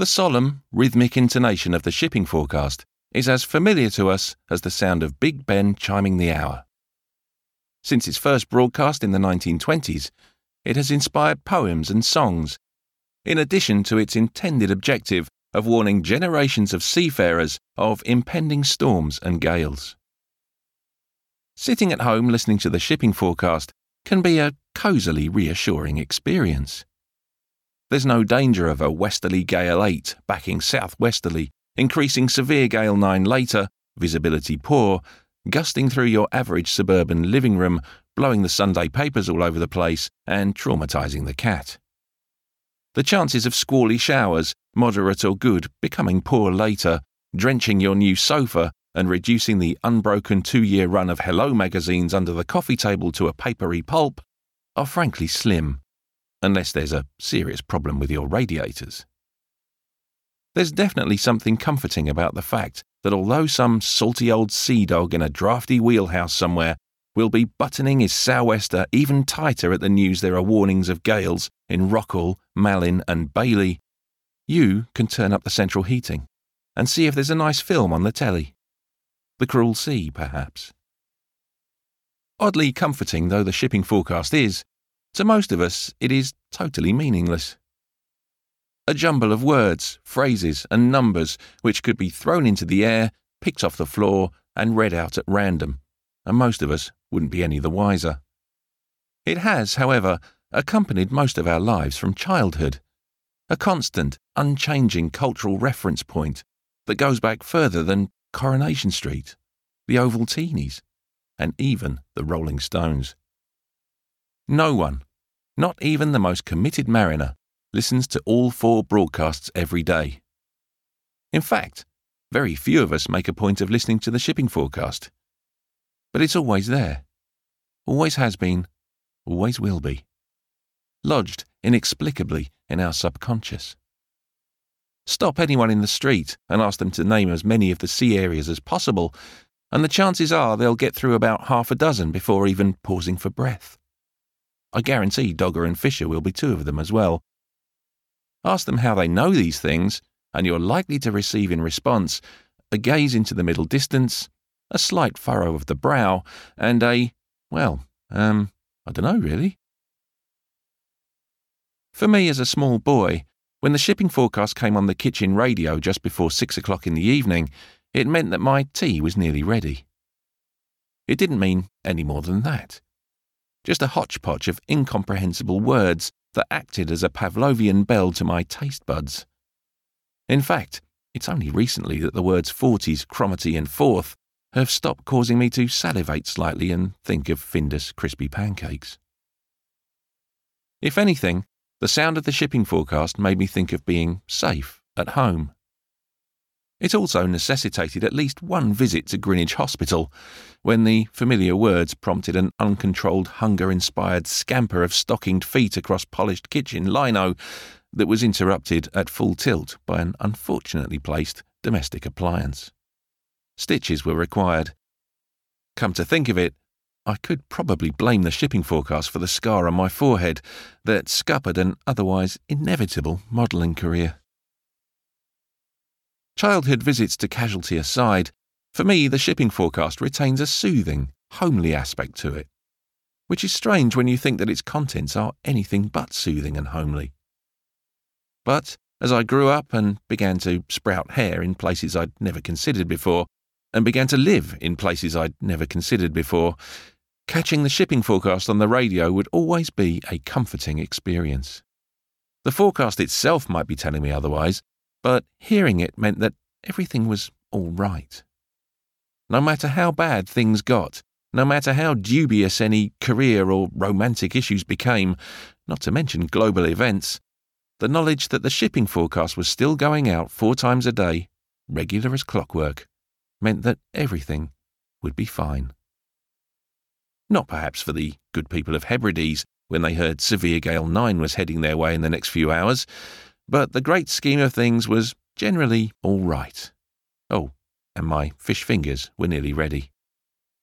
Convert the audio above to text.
The solemn, rhythmic intonation of the shipping forecast is as familiar to us as the sound of Big Ben chiming the hour. Since its first broadcast in the 1920s, it has inspired poems and songs, in addition to its intended objective of warning generations of seafarers of impending storms and gales. Sitting at home listening to the shipping forecast can be a cosily reassuring experience. There's no danger of a westerly gale 8 backing southwesterly, increasing severe gale 9 later, visibility poor, gusting through your average suburban living room, blowing the Sunday papers all over the place, and traumatising the cat. The chances of squally showers, moderate or good, becoming poor later, drenching your new sofa, and reducing the unbroken two year run of Hello magazines under the coffee table to a papery pulp are frankly slim, unless there's a serious problem with your radiators. There's definitely something comforting about the fact that although some salty old sea dog in a drafty wheelhouse somewhere will be buttoning his sou'wester even tighter at the news there are warnings of gales in Rockall, Malin, and Bailey, you can turn up the central heating and see if there's a nice film on the telly. The Cruel Sea, perhaps. Oddly comforting though the shipping forecast is, to most of us it is totally meaningless. A jumble of words, phrases, and numbers which could be thrown into the air, picked off the floor, and read out at random, and most of us wouldn't be any the wiser. It has, however, accompanied most of our lives from childhood, a constant, unchanging cultural reference point that goes back further than Coronation Street, the Ovaltineys, and even the Rolling Stones. No one, not even the most committed mariner, listens to all four broadcasts every day. In fact, very few of us make a point of listening to the shipping forecast. But it's always there. Always has been, always will be. Lodged inexplicably in our subconscious. Stop anyone in the street and ask them to name as many of the sea areas as possible, and the chances are they'll get through about half a dozen before even pausing for breath. I guarantee Dogger and Fisher will be two of them as well. Ask them how they know these things, and you're likely to receive in response a gaze into the middle distance, a slight furrow of the brow, and a, well, um, I don't know really. For me as a small boy, when the shipping forecast came on the kitchen radio just before six o'clock in the evening, it meant that my tea was nearly ready. It didn't mean any more than that. Just a hodgepodge of incomprehensible words that acted as a Pavlovian bell to my taste buds. In fact, it's only recently that the words forties, cromarty, and forth have stopped causing me to salivate slightly and think of Findus crispy pancakes. If anything, the sound of the shipping forecast made me think of being safe at home. It also necessitated at least one visit to Greenwich Hospital, when the familiar words prompted an uncontrolled, hunger inspired scamper of stockinged feet across polished kitchen lino that was interrupted at full tilt by an unfortunately placed domestic appliance. Stitches were required. Come to think of it, I could probably blame the shipping forecast for the scar on my forehead that scuppered an otherwise inevitable modelling career. Childhood visits to casualty aside, for me the shipping forecast retains a soothing, homely aspect to it, which is strange when you think that its contents are anything but soothing and homely. But as I grew up and began to sprout hair in places I'd never considered before, and began to live in places I'd never considered before, catching the shipping forecast on the radio would always be a comforting experience. The forecast itself might be telling me otherwise, but hearing it meant that everything was all right. No matter how bad things got, no matter how dubious any career or romantic issues became, not to mention global events, the knowledge that the shipping forecast was still going out four times a day, regular as clockwork, meant that everything would be fine. Not perhaps for the good people of Hebrides when they heard Severe Gale 9 was heading their way in the next few hours, but the great scheme of things was generally all right. Oh, and my fish fingers were nearly ready.